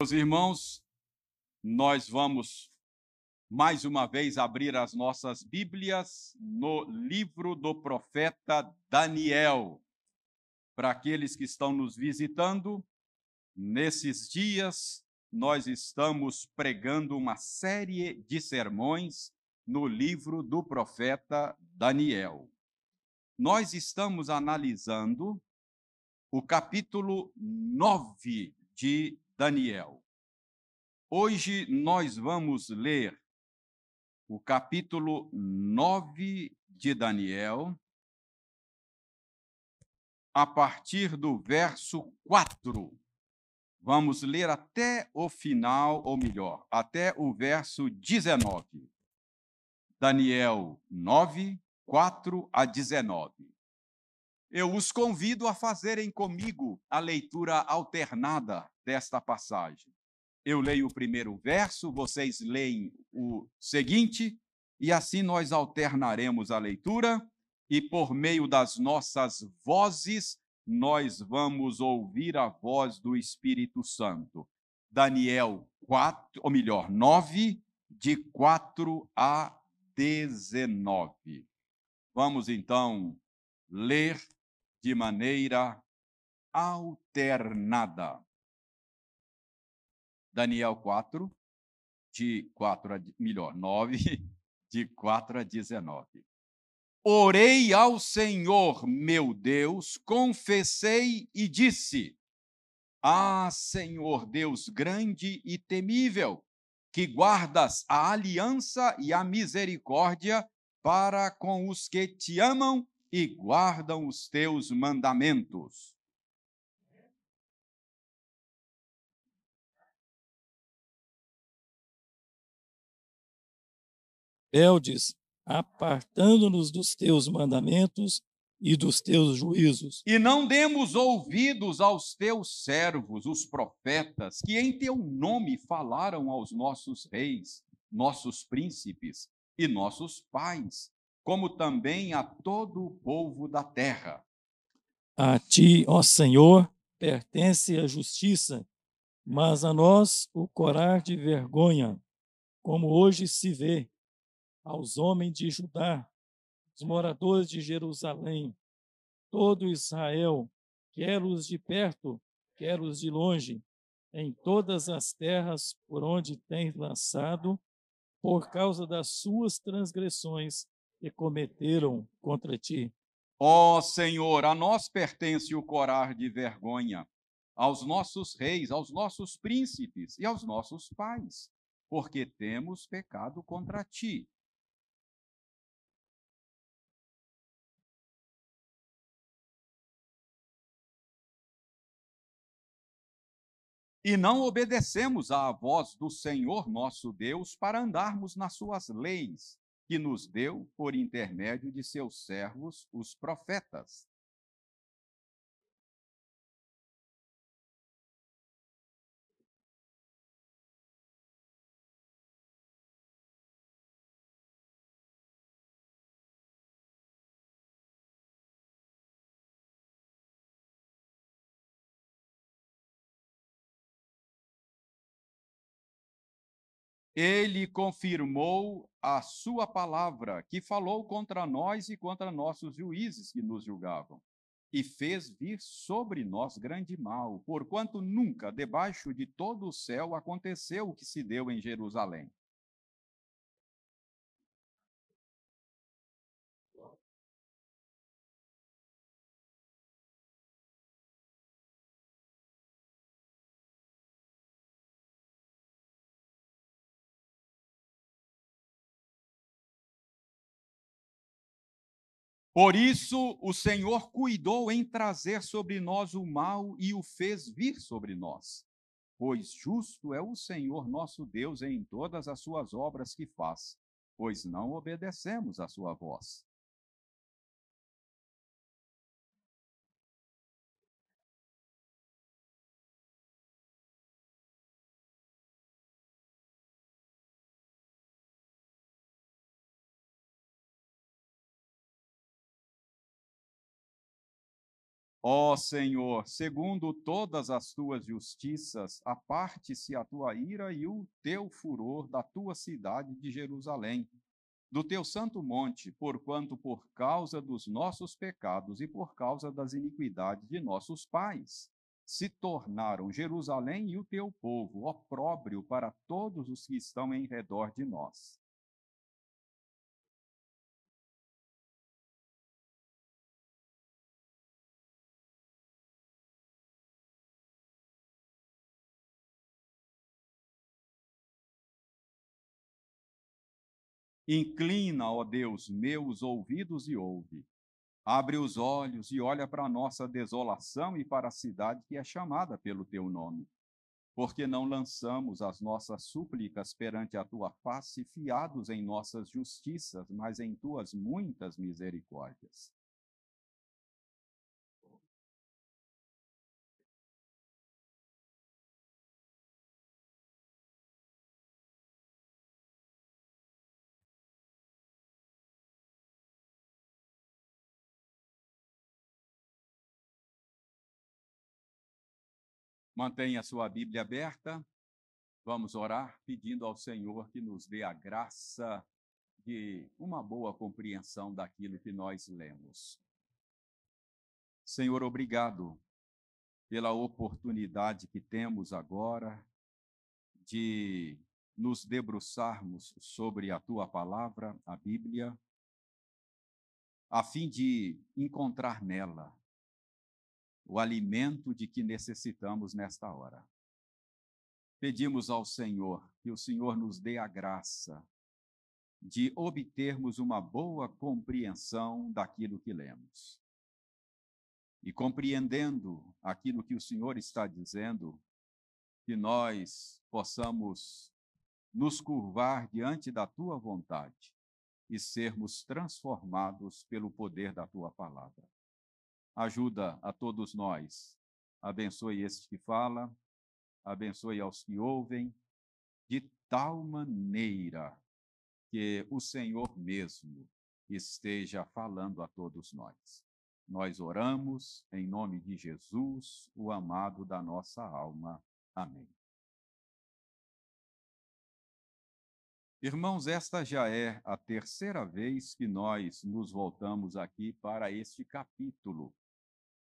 Meus irmãos, nós vamos mais uma vez abrir as nossas Bíblias no livro do profeta Daniel. Para aqueles que estão nos visitando, nesses dias nós estamos pregando uma série de sermões no livro do profeta Daniel. Nós estamos analisando o capítulo 9 de Daniel. Hoje nós vamos ler o capítulo 9 de Daniel, a partir do verso 4. Vamos ler até o final, ou melhor, até o verso 19. Daniel 9, 4 a 19. Eu os convido a fazerem comigo a leitura alternada desta passagem. Eu leio o primeiro verso, vocês leem o seguinte, e assim nós alternaremos a leitura, e por meio das nossas vozes, nós vamos ouvir a voz do Espírito Santo. Daniel 4, ou melhor, 9, de 4 a 19. Vamos então ler de maneira alternada. Daniel 4, de 4 a, melhor, 9, de 4 a 19. Orei ao Senhor, meu Deus, confessei e disse: Ah, Senhor Deus grande e temível, que guardas a aliança e a misericórdia para com os que te amam e guardam os teus mandamentos. Rebeldes, apartando-nos dos teus mandamentos e dos teus juízos. E não demos ouvidos aos teus servos, os profetas, que em teu nome falaram aos nossos reis, nossos príncipes e nossos pais, como também a todo o povo da terra. A ti, ó Senhor, pertence a justiça, mas a nós o corar de vergonha, como hoje se vê aos homens de Judá, os moradores de Jerusalém, todo Israel, quer os de perto, quer os de longe, em todas as terras por onde tens lançado, por causa das suas transgressões que cometeram contra ti. Ó oh, Senhor, a nós pertence o corar de vergonha, aos nossos reis, aos nossos príncipes e aos nossos pais, porque temos pecado contra ti. E não obedecemos à voz do Senhor nosso Deus para andarmos nas suas leis, que nos deu por intermédio de seus servos, os profetas. Ele confirmou a sua palavra, que falou contra nós e contra nossos juízes que nos julgavam, e fez vir sobre nós grande mal, porquanto nunca debaixo de todo o céu aconteceu o que se deu em Jerusalém. Por isso, o Senhor cuidou em trazer sobre nós o mal e o fez vir sobre nós. Pois justo é o Senhor nosso Deus em todas as suas obras que faz, pois não obedecemos à sua voz. Ó Senhor, segundo todas as tuas justiças, aparte-se a tua ira e o teu furor da tua cidade de Jerusalém, do teu santo monte, porquanto por causa dos nossos pecados e por causa das iniquidades de nossos pais, se tornaram Jerusalém e o teu povo opróbrio para todos os que estão em redor de nós. Inclina, ó Deus, meus ouvidos e ouve. Abre os olhos e olha para a nossa desolação e para a cidade que é chamada pelo teu nome. Porque não lançamos as nossas súplicas perante a tua face, fiados em nossas justiças, mas em tuas muitas misericórdias. Mantenha sua Bíblia aberta. Vamos orar pedindo ao Senhor que nos dê a graça de uma boa compreensão daquilo que nós lemos. Senhor, obrigado pela oportunidade que temos agora de nos debruçarmos sobre a tua palavra, a Bíblia, a fim de encontrar nela o alimento de que necessitamos nesta hora. Pedimos ao Senhor que o Senhor nos dê a graça de obtermos uma boa compreensão daquilo que lemos. E compreendendo aquilo que o Senhor está dizendo, que nós possamos nos curvar diante da tua vontade e sermos transformados pelo poder da tua palavra ajuda a todos nós. Abençoe esses que falam, abençoe aos que ouvem, de tal maneira que o Senhor mesmo esteja falando a todos nós. Nós oramos em nome de Jesus, o amado da nossa alma. Amém. Irmãos, esta já é a terceira vez que nós nos voltamos aqui para este capítulo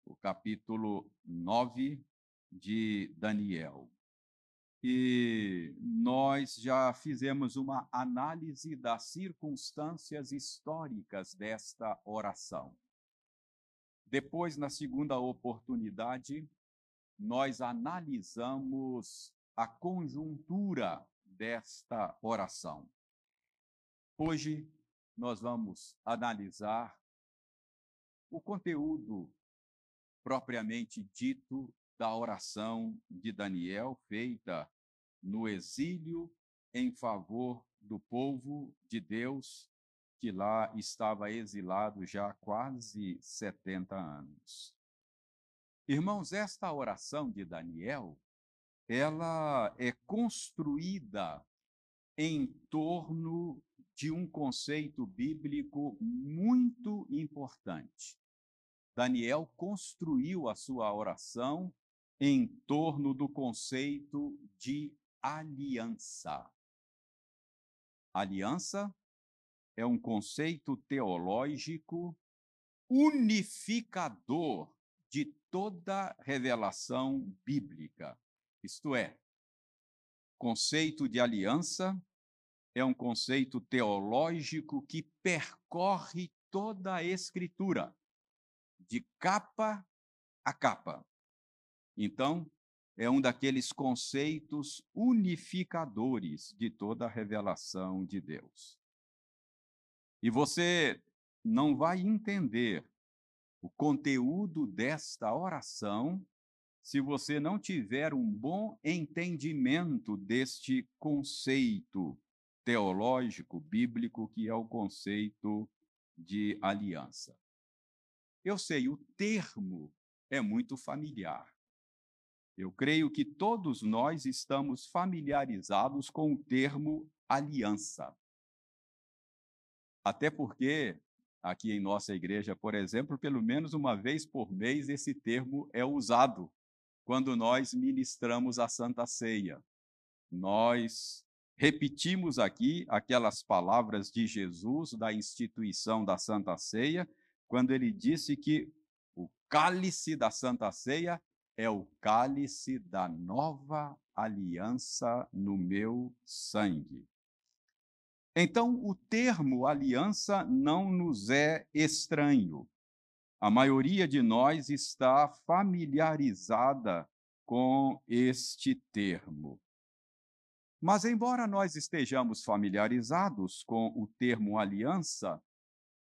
o capítulo 9 de Daniel. E nós já fizemos uma análise das circunstâncias históricas desta oração. Depois, na segunda oportunidade, nós analisamos a conjuntura desta oração. Hoje, nós vamos analisar o conteúdo propriamente dito da oração de Daniel feita no exílio em favor do povo de Deus que lá estava exilado já há quase 70 anos. Irmãos, esta oração de Daniel, ela é construída em torno de um conceito bíblico muito importante. Daniel construiu a sua oração em torno do conceito de aliança. Aliança é um conceito teológico unificador de toda revelação bíblica. Isto é, conceito de aliança é um conceito teológico que percorre toda a Escritura de capa a capa. Então, é um daqueles conceitos unificadores de toda a revelação de Deus. E você não vai entender o conteúdo desta oração se você não tiver um bom entendimento deste conceito teológico bíblico que é o conceito de aliança. Eu sei, o termo é muito familiar. Eu creio que todos nós estamos familiarizados com o termo aliança. Até porque Aqui em nossa igreja, por exemplo, pelo menos uma vez por mês esse termo é usado quando nós ministramos a Santa Ceia. Nós repetimos aqui aquelas palavras de Jesus da instituição da Santa Ceia, quando ele disse que o cálice da Santa Ceia é o cálice da nova aliança no meu sangue. Então, o termo aliança não nos é estranho. A maioria de nós está familiarizada com este termo. Mas, embora nós estejamos familiarizados com o termo aliança,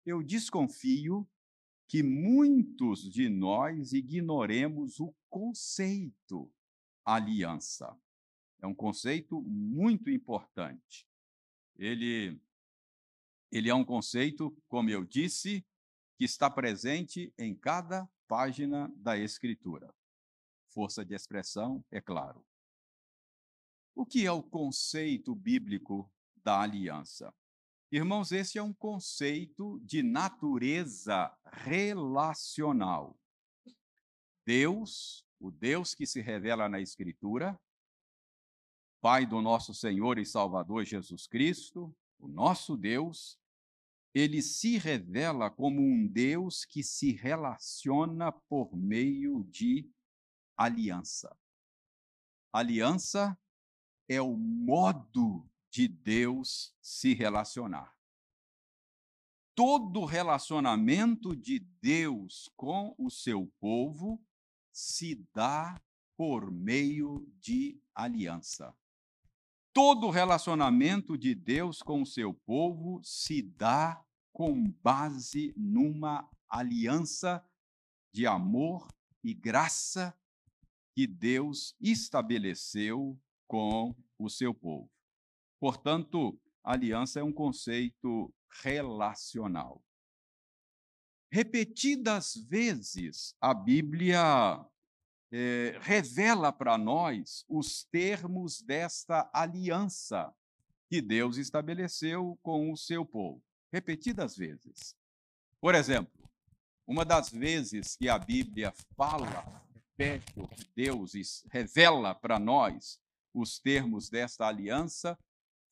eu desconfio que muitos de nós ignoremos o conceito aliança. É um conceito muito importante. Ele, ele é um conceito, como eu disse, que está presente em cada página da Escritura. Força de expressão, é claro. O que é o conceito bíblico da aliança? Irmãos, esse é um conceito de natureza relacional. Deus, o Deus que se revela na Escritura, Pai do nosso Senhor e Salvador Jesus Cristo, o nosso Deus, ele se revela como um Deus que se relaciona por meio de aliança. Aliança é o modo de Deus se relacionar. Todo relacionamento de Deus com o seu povo se dá por meio de aliança. Todo relacionamento de Deus com o seu povo se dá com base numa aliança de amor e graça que Deus estabeleceu com o seu povo. Portanto, aliança é um conceito relacional. Repetidas vezes, a Bíblia eh, revela para nós os termos desta aliança que Deus estabeleceu com o seu povo. Repetidas vezes. Por exemplo, uma das vezes que a Bíblia fala, repete, que Deus revela para nós os termos desta aliança,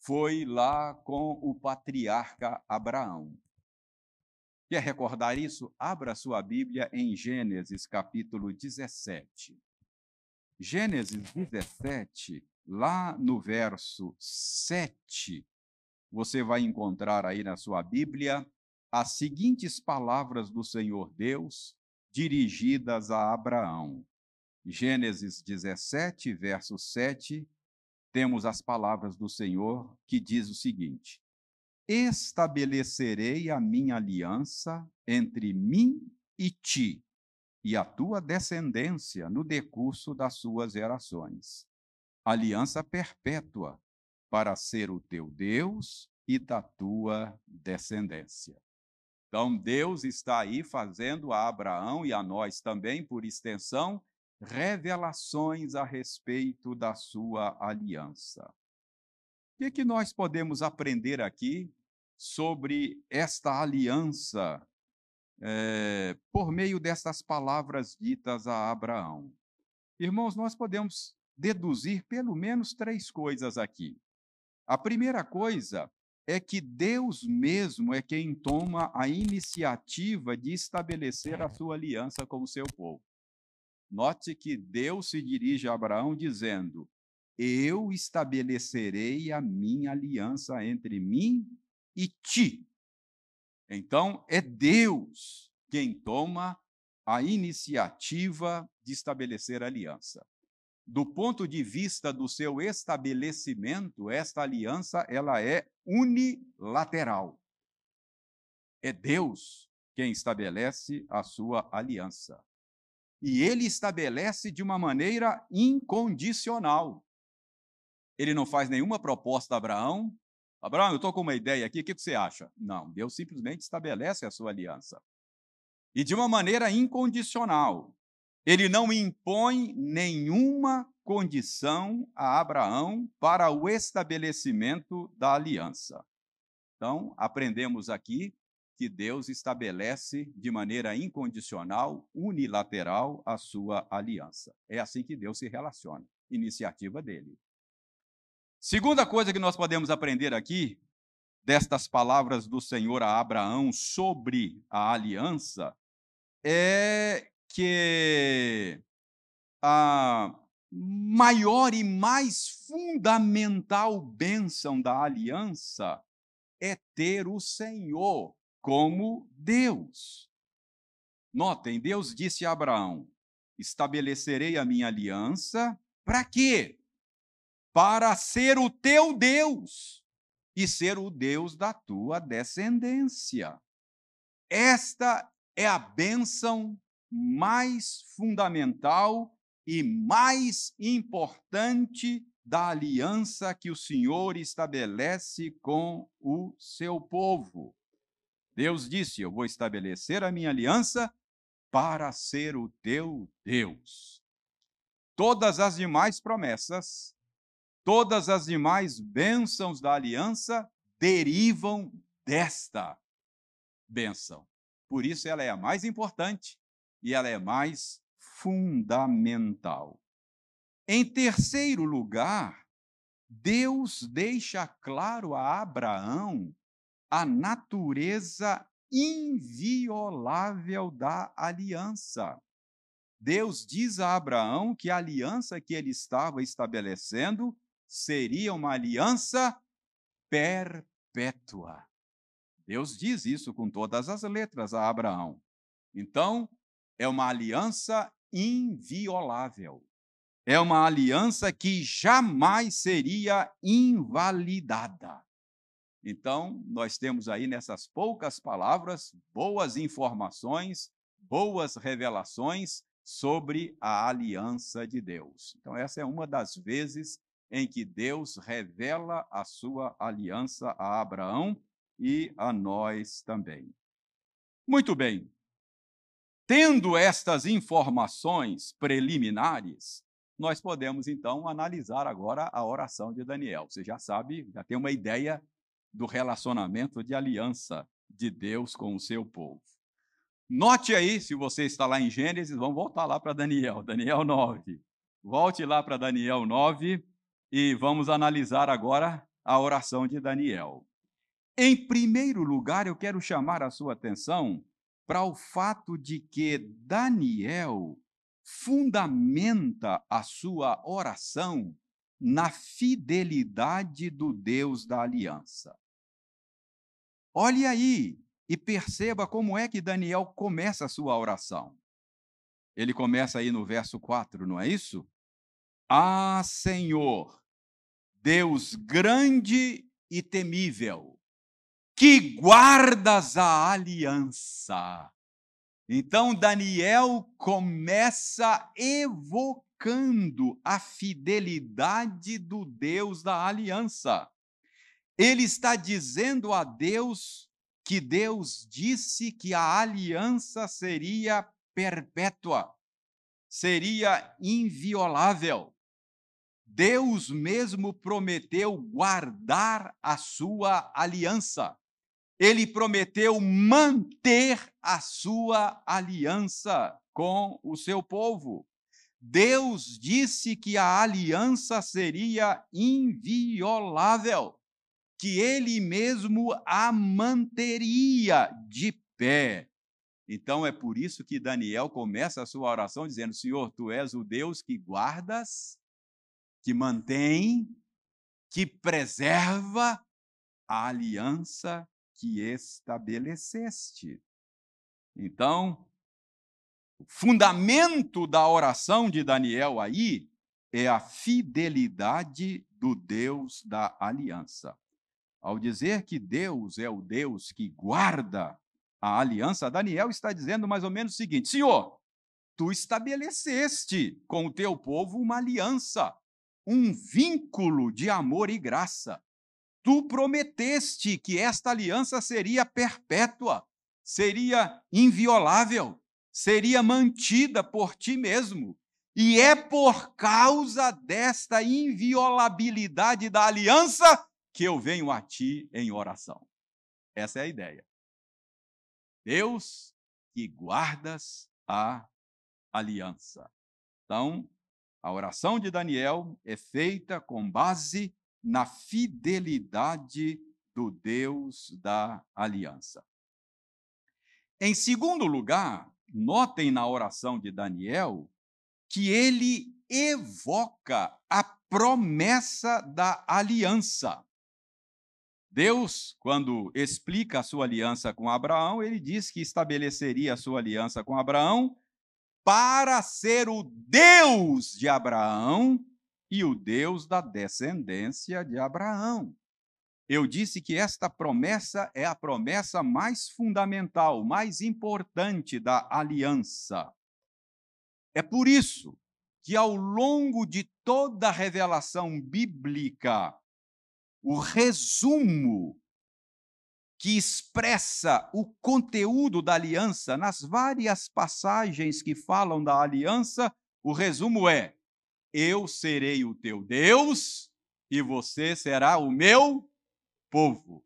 foi lá com o patriarca Abraão. Quer recordar isso? Abra sua Bíblia em Gênesis capítulo 17. Gênesis 17, lá no verso 7, você vai encontrar aí na sua Bíblia as seguintes palavras do Senhor Deus dirigidas a Abraão. Gênesis 17, verso 7, temos as palavras do Senhor que diz o seguinte: estabelecerei a minha aliança entre mim e ti, e a tua descendência no decurso das suas gerações. Aliança perpétua, para ser o teu Deus e da tua descendência. Então, Deus está aí fazendo a Abraão e a nós também, por extensão, revelações a respeito da sua aliança. O que, é que nós podemos aprender aqui sobre esta aliança é, por meio destas palavras ditas a Abraão. Irmãos, nós podemos deduzir pelo menos três coisas aqui. A primeira coisa é que Deus mesmo é quem toma a iniciativa de estabelecer a sua aliança com o seu povo. Note que Deus se dirige a Abraão dizendo: Eu estabelecerei a minha aliança entre mim e ti. Então, é Deus quem toma a iniciativa de estabelecer aliança. Do ponto de vista do seu estabelecimento, esta aliança ela é unilateral. É Deus quem estabelece a sua aliança. E ele estabelece de uma maneira incondicional. Ele não faz nenhuma proposta a Abraão, Abraão, eu estou com uma ideia aqui, o que você acha? Não, Deus simplesmente estabelece a sua aliança. E de uma maneira incondicional. Ele não impõe nenhuma condição a Abraão para o estabelecimento da aliança. Então, aprendemos aqui que Deus estabelece de maneira incondicional, unilateral, a sua aliança. É assim que Deus se relaciona, iniciativa dele. Segunda coisa que nós podemos aprender aqui, destas palavras do Senhor a Abraão sobre a aliança, é que a maior e mais fundamental bênção da aliança é ter o Senhor como Deus. Notem, Deus disse a Abraão: estabelecerei a minha aliança para quê? Para ser o teu Deus e ser o Deus da tua descendência. Esta é a bênção mais fundamental e mais importante da aliança que o Senhor estabelece com o seu povo. Deus disse: Eu vou estabelecer a minha aliança para ser o teu Deus. Todas as demais promessas, todas as demais bênçãos da aliança derivam desta bênção. Por isso ela é a mais importante e ela é mais fundamental. Em terceiro lugar, Deus deixa claro a Abraão a natureza inviolável da aliança. Deus diz a Abraão que a aliança que ele estava estabelecendo seria uma aliança perpétua. Deus diz isso com todas as letras a Abraão. Então, é uma aliança inviolável. É uma aliança que jamais seria invalidada. Então, nós temos aí nessas poucas palavras boas informações, boas revelações sobre a aliança de Deus. Então, essa é uma das vezes em que Deus revela a sua aliança a Abraão e a nós também. Muito bem. Tendo estas informações preliminares, nós podemos então analisar agora a oração de Daniel. Você já sabe, já tem uma ideia do relacionamento de aliança de Deus com o seu povo. Note aí, se você está lá em Gênesis, vamos voltar lá para Daniel, Daniel 9. Volte lá para Daniel 9 e vamos analisar agora a oração de Daniel. Em primeiro lugar, eu quero chamar a sua atenção para o fato de que Daniel fundamenta a sua oração na fidelidade do Deus da aliança. Olhe aí e perceba como é que Daniel começa a sua oração. Ele começa aí no verso 4, não é isso? Ah, Senhor, Deus grande e temível, que guardas a aliança. Então Daniel começa evocando a fidelidade do Deus da aliança. Ele está dizendo a Deus que Deus disse que a aliança seria perpétua, seria inviolável. Deus mesmo prometeu guardar a sua aliança. Ele prometeu manter a sua aliança com o seu povo. Deus disse que a aliança seria inviolável que ele mesmo a manteria de pé. Então é por isso que Daniel começa a sua oração dizendo: Senhor, tu és o Deus que guardas, que mantém, que preserva a aliança que estabeleceste. Então, o fundamento da oração de Daniel aí é a fidelidade do Deus da aliança. Ao dizer que Deus é o Deus que guarda a aliança, Daniel está dizendo mais ou menos o seguinte: Senhor, tu estabeleceste com o teu povo uma aliança, um vínculo de amor e graça. Tu prometeste que esta aliança seria perpétua, seria inviolável, seria mantida por ti mesmo. E é por causa desta inviolabilidade da aliança que eu venho a ti em oração. Essa é a ideia. Deus que guardas a aliança. Então, a oração de Daniel é feita com base na fidelidade do Deus da aliança. Em segundo lugar, notem na oração de Daniel que ele evoca a promessa da aliança. Deus, quando explica a sua aliança com Abraão, ele diz que estabeleceria a sua aliança com Abraão para ser o Deus de Abraão e o Deus da descendência de Abraão. Eu disse que esta promessa é a promessa mais fundamental, mais importante da aliança. É por isso que, ao longo de toda a revelação bíblica, o resumo que expressa o conteúdo da aliança, nas várias passagens que falam da aliança, o resumo é: Eu serei o teu Deus e você será o meu povo.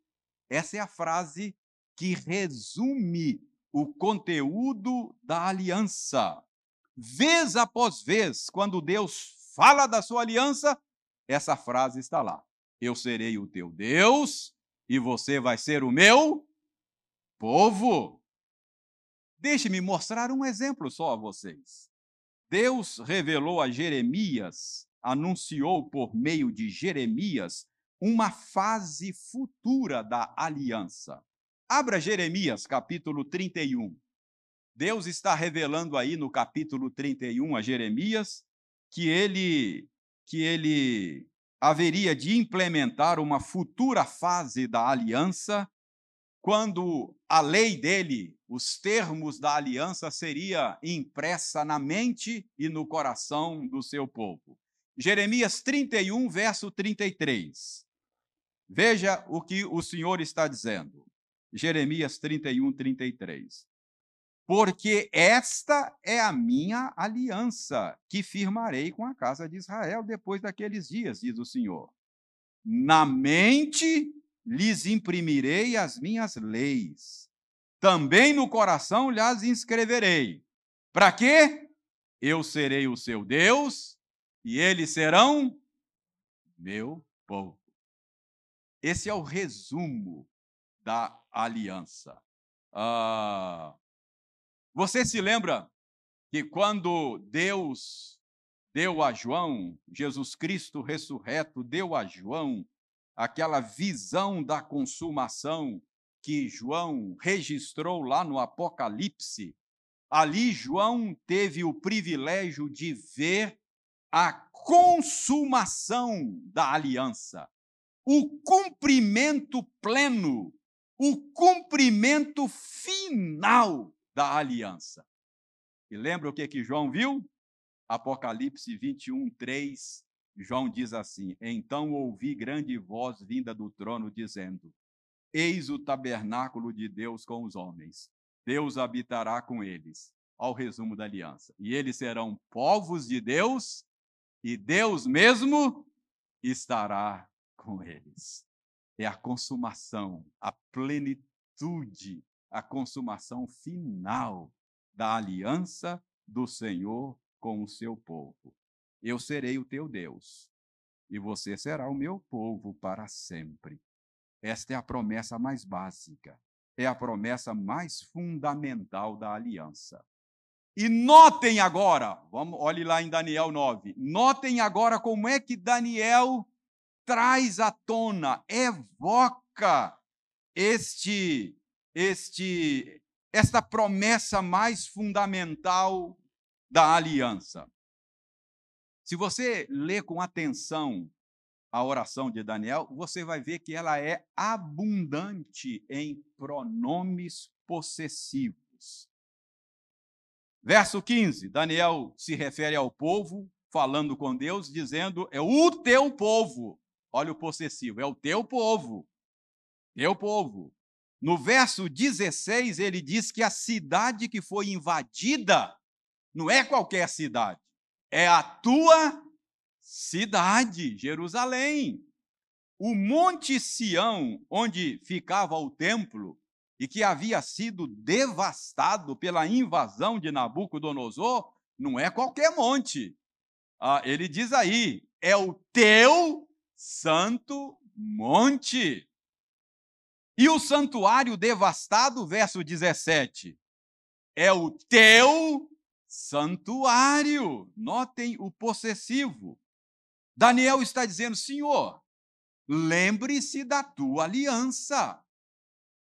Essa é a frase que resume o conteúdo da aliança. Vez após vez, quando Deus fala da sua aliança, essa frase está lá. Eu serei o teu Deus e você vai ser o meu povo. Deixe-me mostrar um exemplo só a vocês. Deus revelou a Jeremias, anunciou por meio de Jeremias uma fase futura da aliança. Abra Jeremias, capítulo 31. Deus está revelando aí no capítulo 31 a Jeremias que ele que ele haveria de implementar uma futura fase da aliança, quando a lei dele, os termos da aliança, seria impressa na mente e no coração do seu povo. Jeremias 31, verso 33. Veja o que o Senhor está dizendo. Jeremias 31, 33 porque esta é a minha aliança que firmarei com a casa de Israel depois daqueles dias, diz o Senhor. Na mente lhes imprimirei as minhas leis, também no coração lhes inscreverei. Para quê? Eu serei o seu Deus e eles serão meu povo. Esse é o resumo da aliança. Ah, você se lembra que quando Deus deu a João, Jesus Cristo ressurreto, deu a João aquela visão da consumação que João registrou lá no Apocalipse, ali João teve o privilégio de ver a consumação da aliança, o cumprimento pleno, o cumprimento final da aliança. E lembra o que, que João viu? Apocalipse 21, 3. João diz assim: Então ouvi grande voz vinda do trono, dizendo: Eis o tabernáculo de Deus com os homens. Deus habitará com eles. Ao resumo da aliança. E eles serão povos de Deus, e Deus mesmo estará com eles. É a consumação, a plenitude a consumação final da aliança do Senhor com o seu povo. Eu serei o teu Deus, e você será o meu povo para sempre. Esta é a promessa mais básica, é a promessa mais fundamental da aliança. E notem agora, vamos, olhe lá em Daniel 9. Notem agora como é que Daniel traz à tona, evoca este este esta promessa mais fundamental da aliança. Se você lê com atenção a oração de Daniel, você vai ver que ela é abundante em pronomes possessivos. Verso 15, Daniel se refere ao povo, falando com Deus, dizendo: É o teu povo. Olha o possessivo, é o teu povo. Teu povo. No verso 16, ele diz que a cidade que foi invadida não é qualquer cidade, é a tua cidade, Jerusalém. O Monte Sião, onde ficava o templo, e que havia sido devastado pela invasão de Nabucodonosor, não é qualquer monte. Ah, ele diz aí: é o teu santo monte. E o santuário devastado, verso 17, é o teu santuário. Notem o possessivo. Daniel está dizendo: Senhor, lembre-se da tua aliança.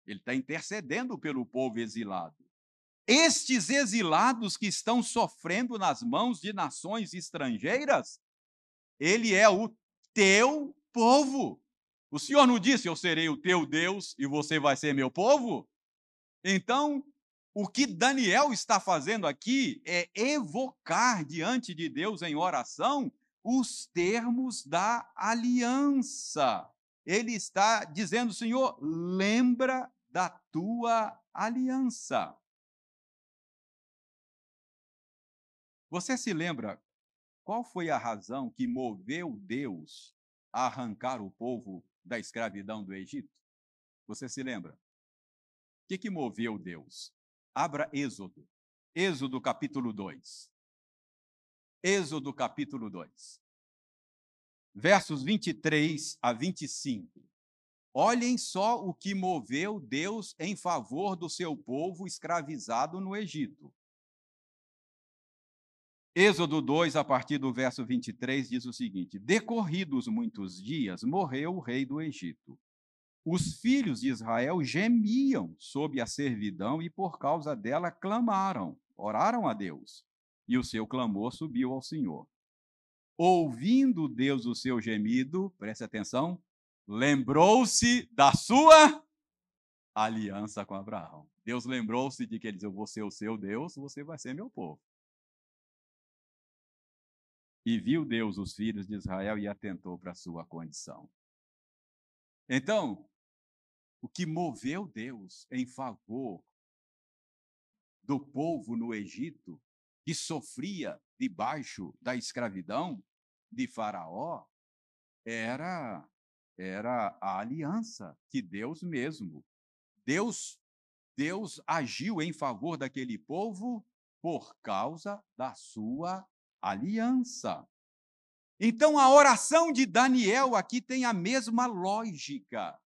Ele está intercedendo pelo povo exilado. Estes exilados que estão sofrendo nas mãos de nações estrangeiras, ele é o teu povo. O Senhor não disse: Eu serei o teu Deus e você vai ser meu povo? Então, o que Daniel está fazendo aqui é evocar diante de Deus em oração os termos da aliança. Ele está dizendo, Senhor, lembra da tua aliança. Você se lembra qual foi a razão que moveu Deus a arrancar o povo da escravidão do Egito? Você se lembra? O que, que moveu Deus? Abra Êxodo. Êxodo capítulo 2. Êxodo capítulo 2. Versos 23 a 25. Olhem só o que moveu Deus em favor do seu povo escravizado no Egito. Êxodo 2, a partir do verso 23, diz o seguinte: Decorridos muitos dias, morreu o rei do Egito os filhos de Israel gemiam sob a servidão e por causa dela clamaram, oraram a Deus. E o seu clamor subiu ao Senhor. Ouvindo Deus o seu gemido, preste atenção, lembrou-se da sua aliança com Abraão. Deus lembrou-se de que ele disse: Eu vou ser o seu Deus, você vai ser meu povo. E viu Deus os filhos de Israel e atentou para a sua condição. Então, o que moveu Deus em favor do povo no Egito, que sofria debaixo da escravidão de Faraó, era era a aliança que Deus mesmo. Deus Deus agiu em favor daquele povo por causa da sua aliança. Então a oração de Daniel aqui tem a mesma lógica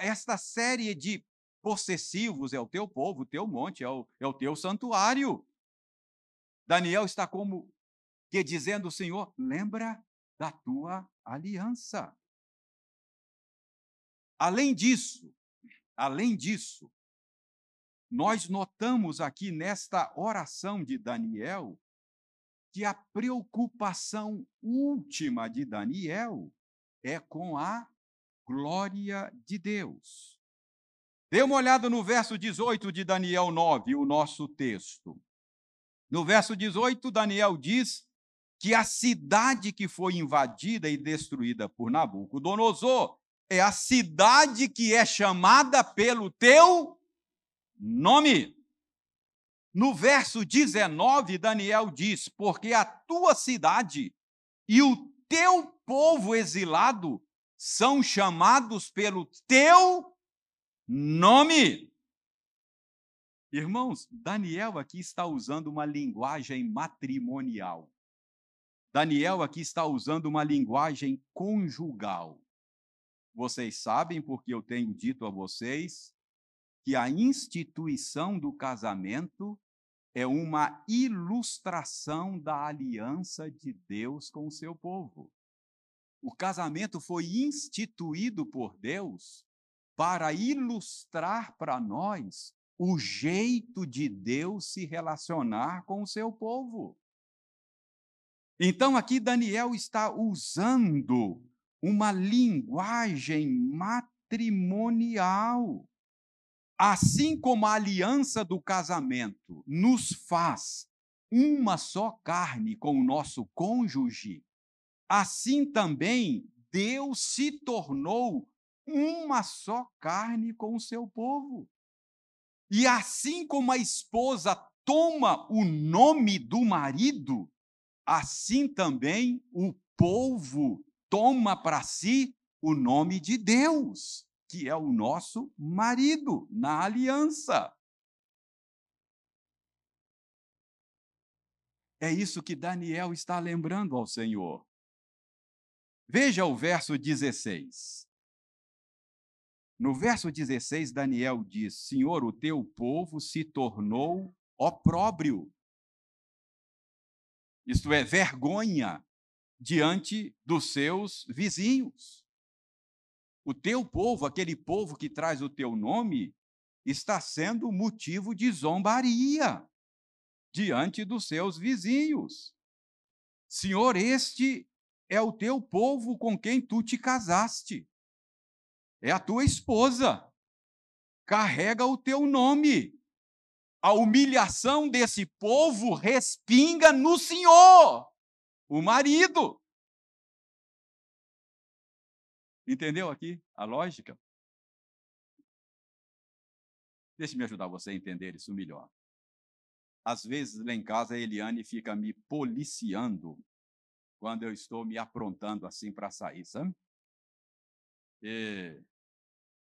esta série de possessivos é o teu povo, o teu monte, é o, é o teu santuário. Daniel está como que dizendo, Senhor, lembra da tua aliança. Além disso, além disso, nós notamos aqui nesta oração de Daniel que a preocupação última de Daniel é com a glória de Deus. Dê uma olhada no verso 18 de Daniel 9, o nosso texto. No verso 18, Daniel diz que a cidade que foi invadida e destruída por Nabucodonosor é a cidade que é chamada pelo teu nome. No verso 19, Daniel diz: Porque a tua cidade e o teu povo exilado são chamados pelo teu nome. Irmãos, Daniel aqui está usando uma linguagem matrimonial. Daniel aqui está usando uma linguagem conjugal. Vocês sabem, porque eu tenho dito a vocês, que a instituição do casamento é uma ilustração da aliança de Deus com o seu povo. O casamento foi instituído por Deus para ilustrar para nós o jeito de Deus se relacionar com o seu povo. Então, aqui Daniel está usando uma linguagem matrimonial. Assim como a aliança do casamento nos faz uma só carne com o nosso cônjuge, assim também Deus se tornou uma só carne com o seu povo. E assim como a esposa toma o nome do marido, assim também o povo toma para si o nome de Deus, que é o nosso marido na aliança. É isso que Daniel está lembrando ao Senhor. Veja o verso 16. No verso 16, Daniel diz: Senhor, o teu povo se tornou opróbrio. Isto é, vergonha diante dos seus vizinhos. O teu povo, aquele povo que traz o teu nome, está sendo motivo de zombaria diante dos seus vizinhos. Senhor, este é o teu povo com quem tu te casaste é a tua esposa. Carrega o teu nome. A humilhação desse povo respinga no Senhor, o marido. Entendeu aqui a lógica? Deixe-me ajudar você a entender isso melhor. Às vezes, lá em casa, a Eliane fica me policiando quando eu estou me aprontando assim para sair, sabe? E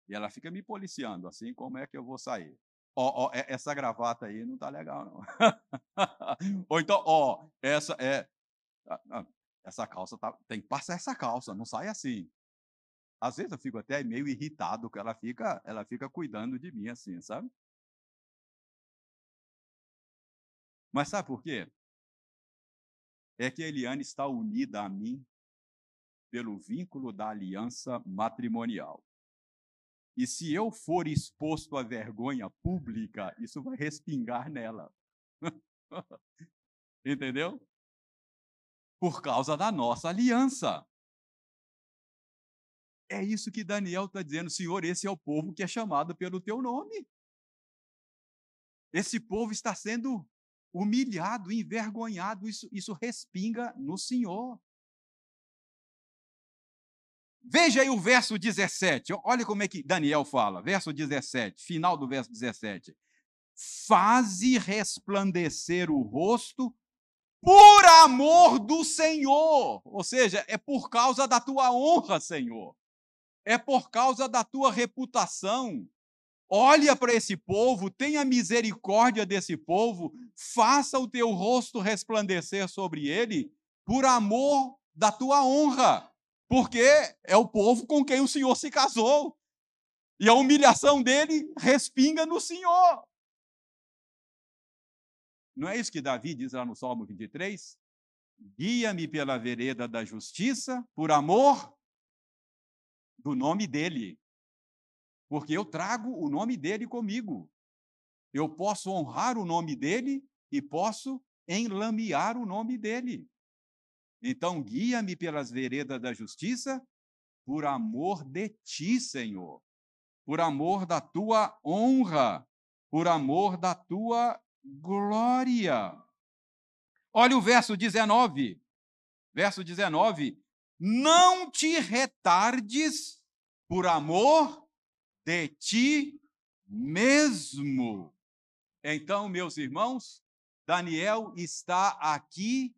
e ela fica me policiando, assim, como é que eu vou sair? Ó, ó essa gravata aí não tá legal, não. Ou então, ó, essa é. Ah, ah, essa calça tá. Tem que passar essa calça, não sai assim. Às vezes eu fico até meio irritado que ela fica, ela fica cuidando de mim assim, sabe? Mas sabe por quê? É que a Eliane está unida a mim pelo vínculo da aliança matrimonial. E se eu for exposto à vergonha pública, isso vai respingar nela. Entendeu? Por causa da nossa aliança. É isso que Daniel está dizendo, Senhor, esse é o povo que é chamado pelo teu nome. Esse povo está sendo humilhado, envergonhado, isso, isso respinga no Senhor. Veja aí o verso 17. Olha como é que Daniel fala. Verso 17, final do verso 17. Faze resplandecer o rosto por amor do Senhor. Ou seja, é por causa da tua honra, Senhor. É por causa da tua reputação. Olha para esse povo, tenha misericórdia desse povo, faça o teu rosto resplandecer sobre ele por amor da tua honra porque é o povo com quem o Senhor se casou. E a humilhação dele respinga no Senhor. Não é isso que Davi diz lá no Salmo 23? Guia-me pela vereda da justiça, por amor do nome dele. Porque eu trago o nome dele comigo. Eu posso honrar o nome dele e posso enlamear o nome dele. Então, guia-me pelas veredas da justiça, por amor de ti, Senhor, por amor da tua honra, por amor da tua glória. Olha o verso 19. Verso 19. Não te retardes por amor de ti mesmo. Então, meus irmãos, Daniel está aqui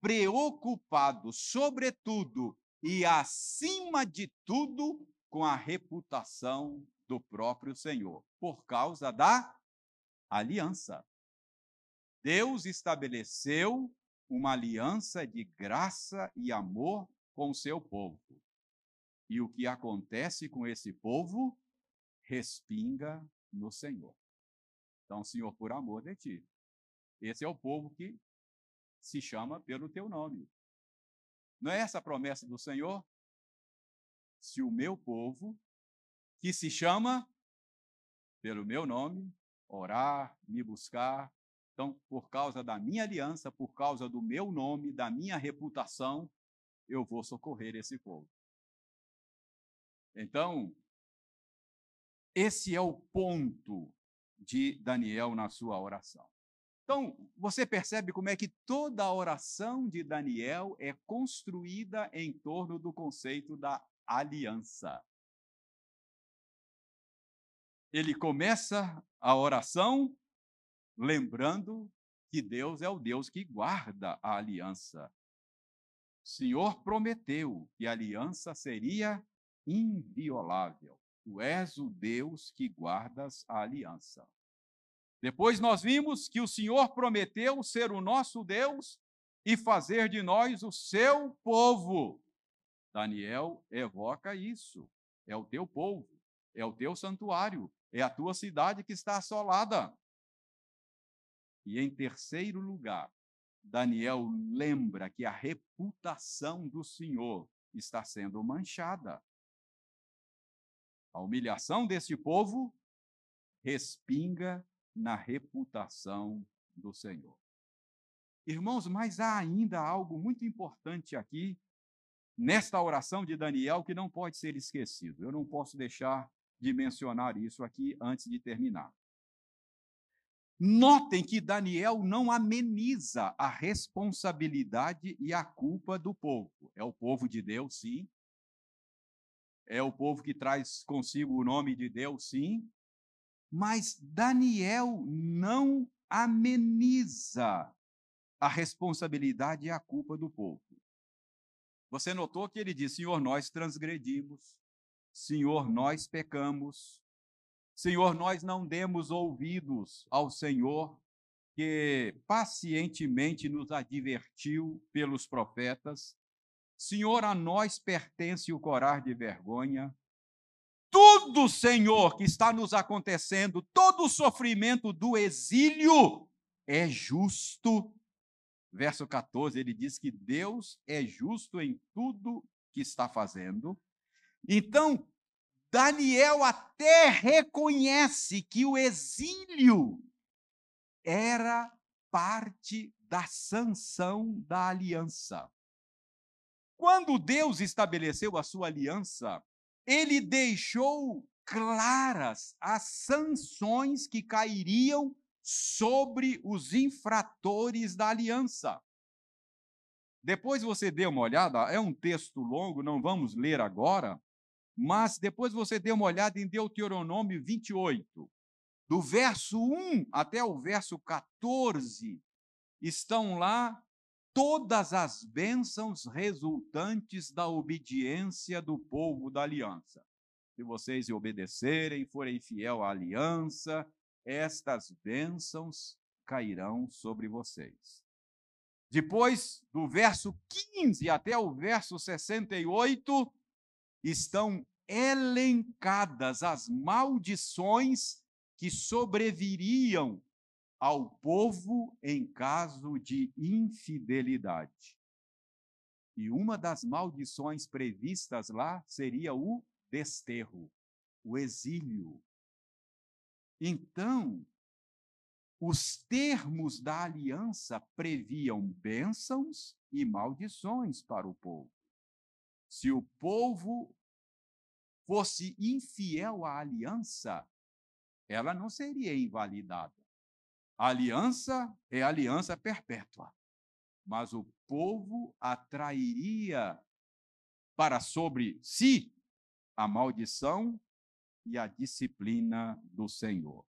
preocupado, sobretudo e acima de tudo, com a reputação do próprio Senhor, por causa da aliança. Deus estabeleceu uma aliança de graça e amor com seu povo. E o que acontece com esse povo respinga no Senhor. Então, Senhor, por amor de ti. Esse é o povo que se chama pelo teu nome. Não é essa a promessa do Senhor? Se o meu povo, que se chama pelo meu nome, orar, me buscar, então, por causa da minha aliança, por causa do meu nome, da minha reputação, eu vou socorrer esse povo. Então, esse é o ponto de Daniel na sua oração. Então, você percebe como é que toda a oração de Daniel é construída em torno do conceito da aliança. Ele começa a oração lembrando que Deus é o Deus que guarda a aliança. Senhor prometeu que a aliança seria inviolável. Tu és o Deus que guardas a aliança. Depois nós vimos que o Senhor prometeu ser o nosso Deus e fazer de nós o seu povo. Daniel evoca isso. É o teu povo, é o teu santuário, é a tua cidade que está assolada. E em terceiro lugar, Daniel lembra que a reputação do Senhor está sendo manchada. A humilhação desse povo respinga na reputação do Senhor. Irmãos, mas há ainda algo muito importante aqui nesta oração de Daniel que não pode ser esquecido. Eu não posso deixar de mencionar isso aqui antes de terminar. Notem que Daniel não ameniza a responsabilidade e a culpa do povo. É o povo de Deus, sim. É o povo que traz consigo o nome de Deus, sim. Mas Daniel não ameniza a responsabilidade e a culpa do povo. Você notou que ele diz: Senhor, nós transgredimos, Senhor, nós pecamos, Senhor, nós não demos ouvidos ao Senhor que pacientemente nos advertiu pelos profetas. Senhor, a nós pertence o corar de vergonha, tudo, Senhor, que está nos acontecendo, todo o sofrimento do exílio é justo. Verso 14, ele diz que Deus é justo em tudo que está fazendo. Então, Daniel até reconhece que o exílio era parte da sanção da aliança. Quando Deus estabeleceu a sua aliança, ele deixou claras as sanções que cairiam sobre os infratores da aliança. Depois você dê uma olhada, é um texto longo, não vamos ler agora, mas depois você dê uma olhada em Deuteronômio 28, do verso 1 até o verso 14, estão lá todas as bênçãos resultantes da obediência do povo da aliança. Se vocês obedecerem, forem fiel à aliança, estas bênçãos cairão sobre vocês. Depois, do verso 15 até o verso 68, estão elencadas as maldições que sobreviriam ao povo em caso de infidelidade. E uma das maldições previstas lá seria o desterro, o exílio. Então, os termos da aliança previam bênçãos e maldições para o povo. Se o povo fosse infiel à aliança, ela não seria invalidada. A aliança é aliança perpétua, mas o povo atrairia para sobre si a maldição e a disciplina do Senhor.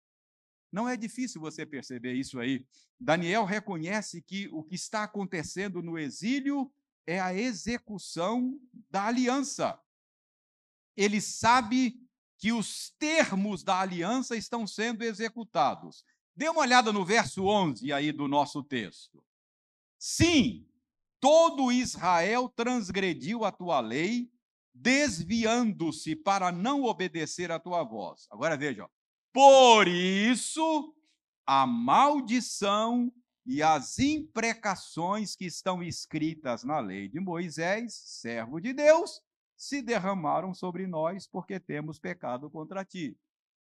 Não é difícil você perceber isso aí. Daniel reconhece que o que está acontecendo no exílio é a execução da aliança. Ele sabe que os termos da aliança estão sendo executados. Dê uma olhada no verso 11 aí do nosso texto. Sim, todo Israel transgrediu a tua lei, desviando-se para não obedecer a tua voz. Agora veja, por isso a maldição e as imprecações que estão escritas na lei de Moisés, servo de Deus, se derramaram sobre nós porque temos pecado contra ti.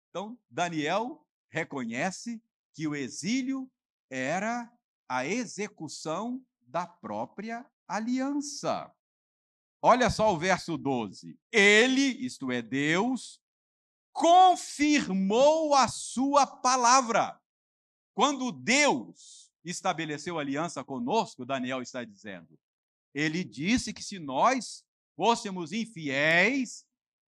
Então, Daniel reconhece que o exílio era a execução da própria aliança. Olha só o verso 12. Ele, isto é Deus, confirmou a sua palavra. Quando Deus estabeleceu aliança conosco, Daniel está dizendo, ele disse que se nós fôssemos infiéis,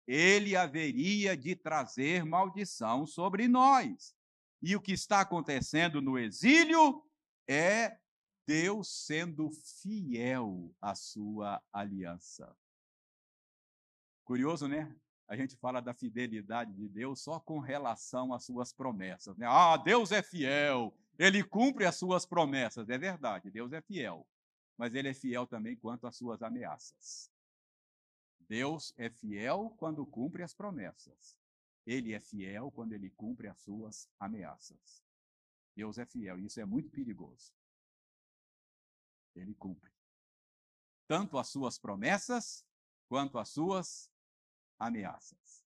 ele haveria de trazer maldição sobre nós. E o que está acontecendo no exílio é Deus sendo fiel à sua aliança. Curioso, né? a gente fala da fidelidade de Deus só com relação às suas promessas. Né? Ah, Deus é fiel, ele cumpre as suas promessas. É verdade, Deus é fiel. Mas ele é fiel também quanto às suas ameaças. Deus é fiel quando cumpre as promessas. Ele é fiel quando ele cumpre as suas ameaças. Deus é fiel, e isso é muito perigoso. Ele cumpre tanto as suas promessas quanto as suas ameaças.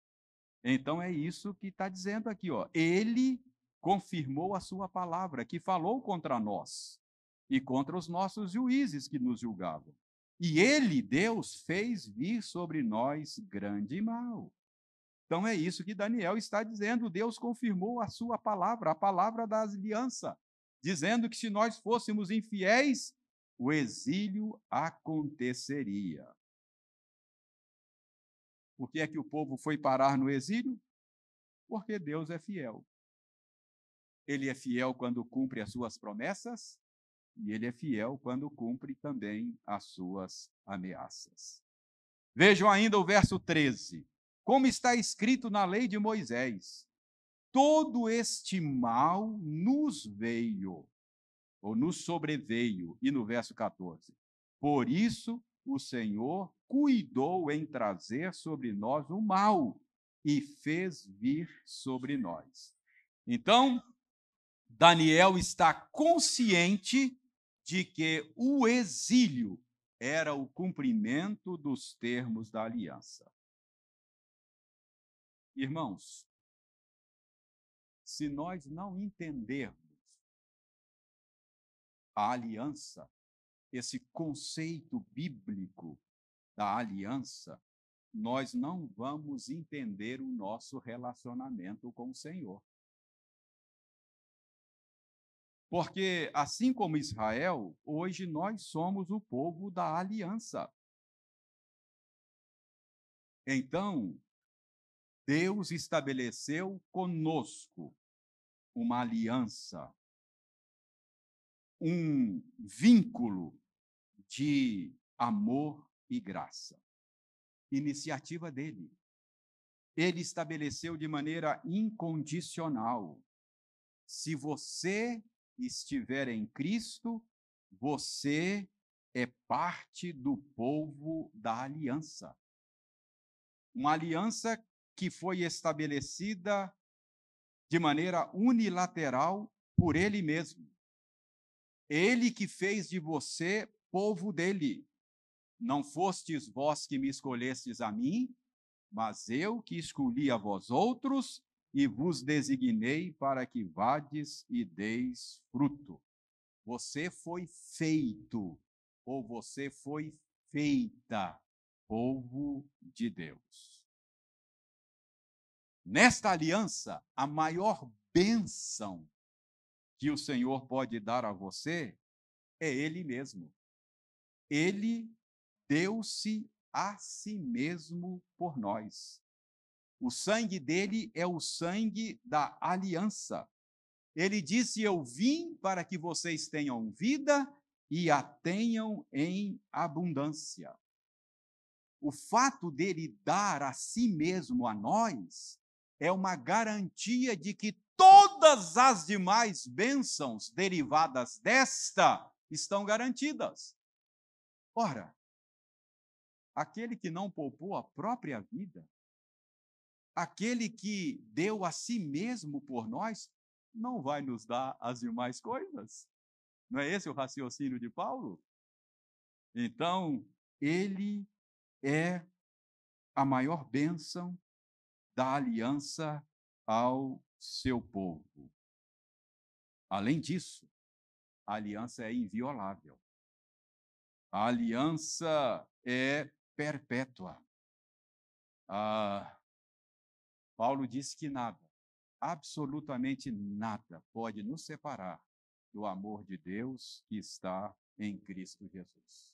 Então é isso que está dizendo aqui, ó. Ele confirmou a sua palavra, que falou contra nós e contra os nossos juízes que nos julgavam. E ele, Deus, fez vir sobre nós grande mal. Então é isso que Daniel está dizendo. Deus confirmou a sua palavra, a palavra da aliança, dizendo que se nós fôssemos infiéis, o exílio aconteceria. Por que é que o povo foi parar no exílio? Porque Deus é fiel. Ele é fiel quando cumpre as suas promessas e ele é fiel quando cumpre também as suas ameaças. Vejam ainda o verso 13. Como está escrito na lei de Moisés: todo este mal nos veio, ou nos sobreveio. E no verso 14: Por isso o Senhor cuidou em trazer sobre nós o mal e fez vir sobre nós. Então, Daniel está consciente de que o exílio era o cumprimento dos termos da aliança. Irmãos, se nós não entendermos a aliança, esse conceito bíblico da aliança, nós não vamos entender o nosso relacionamento com o Senhor. Porque, assim como Israel, hoje nós somos o povo da aliança. Então, Deus estabeleceu conosco uma aliança, um vínculo de amor e graça. Iniciativa dele. Ele estabeleceu de maneira incondicional. Se você estiver em Cristo, você é parte do povo da aliança. Uma aliança que foi estabelecida de maneira unilateral por ele mesmo. Ele que fez de você povo dele. Não fostes vós que me escolhestes a mim, mas eu que escolhi a vós outros e vos designei para que vades e deis fruto. Você foi feito, ou você foi feita, povo de Deus. Nesta aliança, a maior bênção que o Senhor pode dar a você é Ele mesmo. Ele deu-se a si mesmo por nós. O sangue dele é o sangue da aliança. Ele disse: Eu vim para que vocês tenham vida e a tenham em abundância. O fato dele dar a si mesmo a nós é uma garantia de que todas as demais bênçãos derivadas desta estão garantidas. Ora, aquele que não poupou a própria vida, aquele que deu a si mesmo por nós, não vai nos dar as demais coisas? Não é esse o raciocínio de Paulo? Então, ele é a maior bênção da aliança ao seu povo. Além disso, a aliança é inviolável. A aliança é perpétua. Ah, Paulo diz que nada, absolutamente nada, pode nos separar do amor de Deus que está em Cristo Jesus.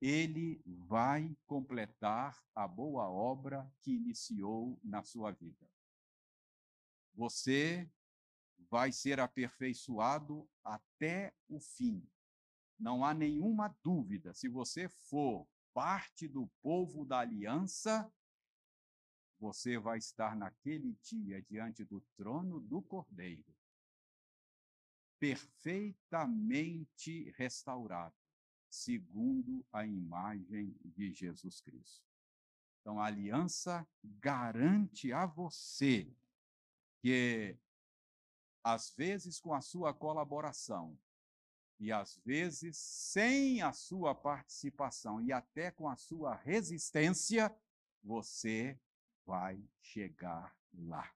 Ele vai completar a boa obra que iniciou na sua vida. Você vai ser aperfeiçoado até o fim. Não há nenhuma dúvida. Se você for parte do povo da aliança, você vai estar naquele dia diante do trono do Cordeiro, perfeitamente restaurado, segundo a imagem de Jesus Cristo. Então, a aliança garante a você que, às vezes, com a sua colaboração, e às vezes sem a sua participação e até com a sua resistência, você vai chegar lá.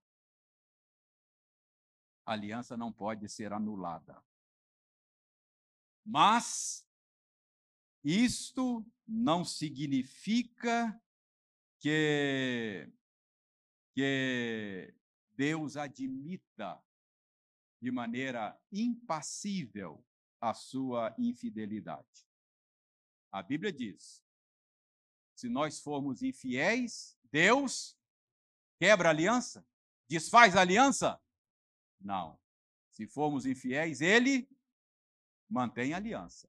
A aliança não pode ser anulada. Mas isto não significa que, que Deus admita de maneira impassível a sua infidelidade. A Bíblia diz: se nós formos infiéis, Deus quebra a aliança? Desfaz a aliança? Não. Se formos infiéis, ele mantém a aliança.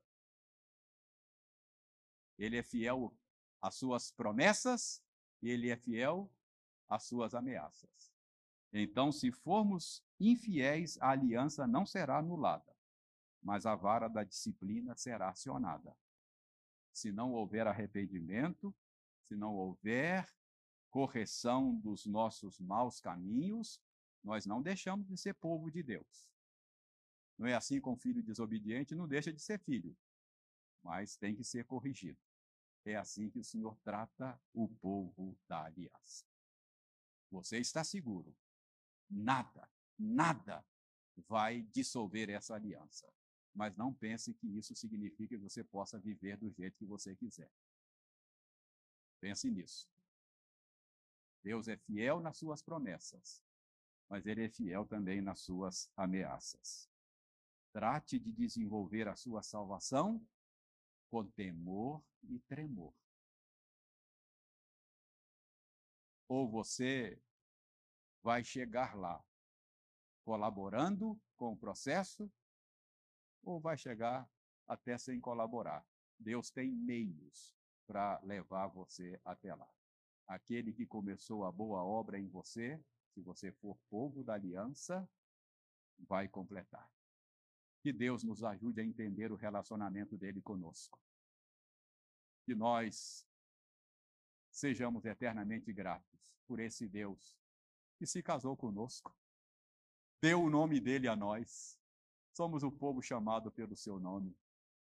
Ele é fiel às suas promessas ele é fiel às suas ameaças. Então, se formos infiéis, a aliança não será anulada, mas a vara da disciplina será acionada. Se não houver arrependimento, se não houver correção dos nossos maus caminhos, nós não deixamos de ser povo de Deus. Não é assim com filho desobediente, não deixa de ser filho, mas tem que ser corrigido. É assim que o Senhor trata o povo da aliança. Você está seguro. Nada, nada vai dissolver essa aliança. Mas não pense que isso significa que você possa viver do jeito que você quiser. Pense nisso. Deus é fiel nas suas promessas, mas ele é fiel também nas suas ameaças. Trate de desenvolver a sua salvação com temor e tremor. Ou você vai chegar lá colaborando com o processo, ou vai chegar até sem colaborar. Deus tem meios para levar você até lá aquele que começou a boa obra em você, se você for povo da aliança, vai completar. Que Deus nos ajude a entender o relacionamento dele conosco. Que nós sejamos eternamente gratos por esse Deus que se casou conosco, deu o nome dele a nós, somos o povo chamado pelo seu nome,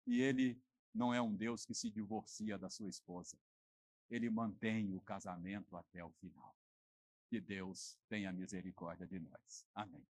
e ele não é um Deus que se divorcia da sua esposa ele mantém o casamento até o final. Que Deus tenha misericórdia de nós. Amém.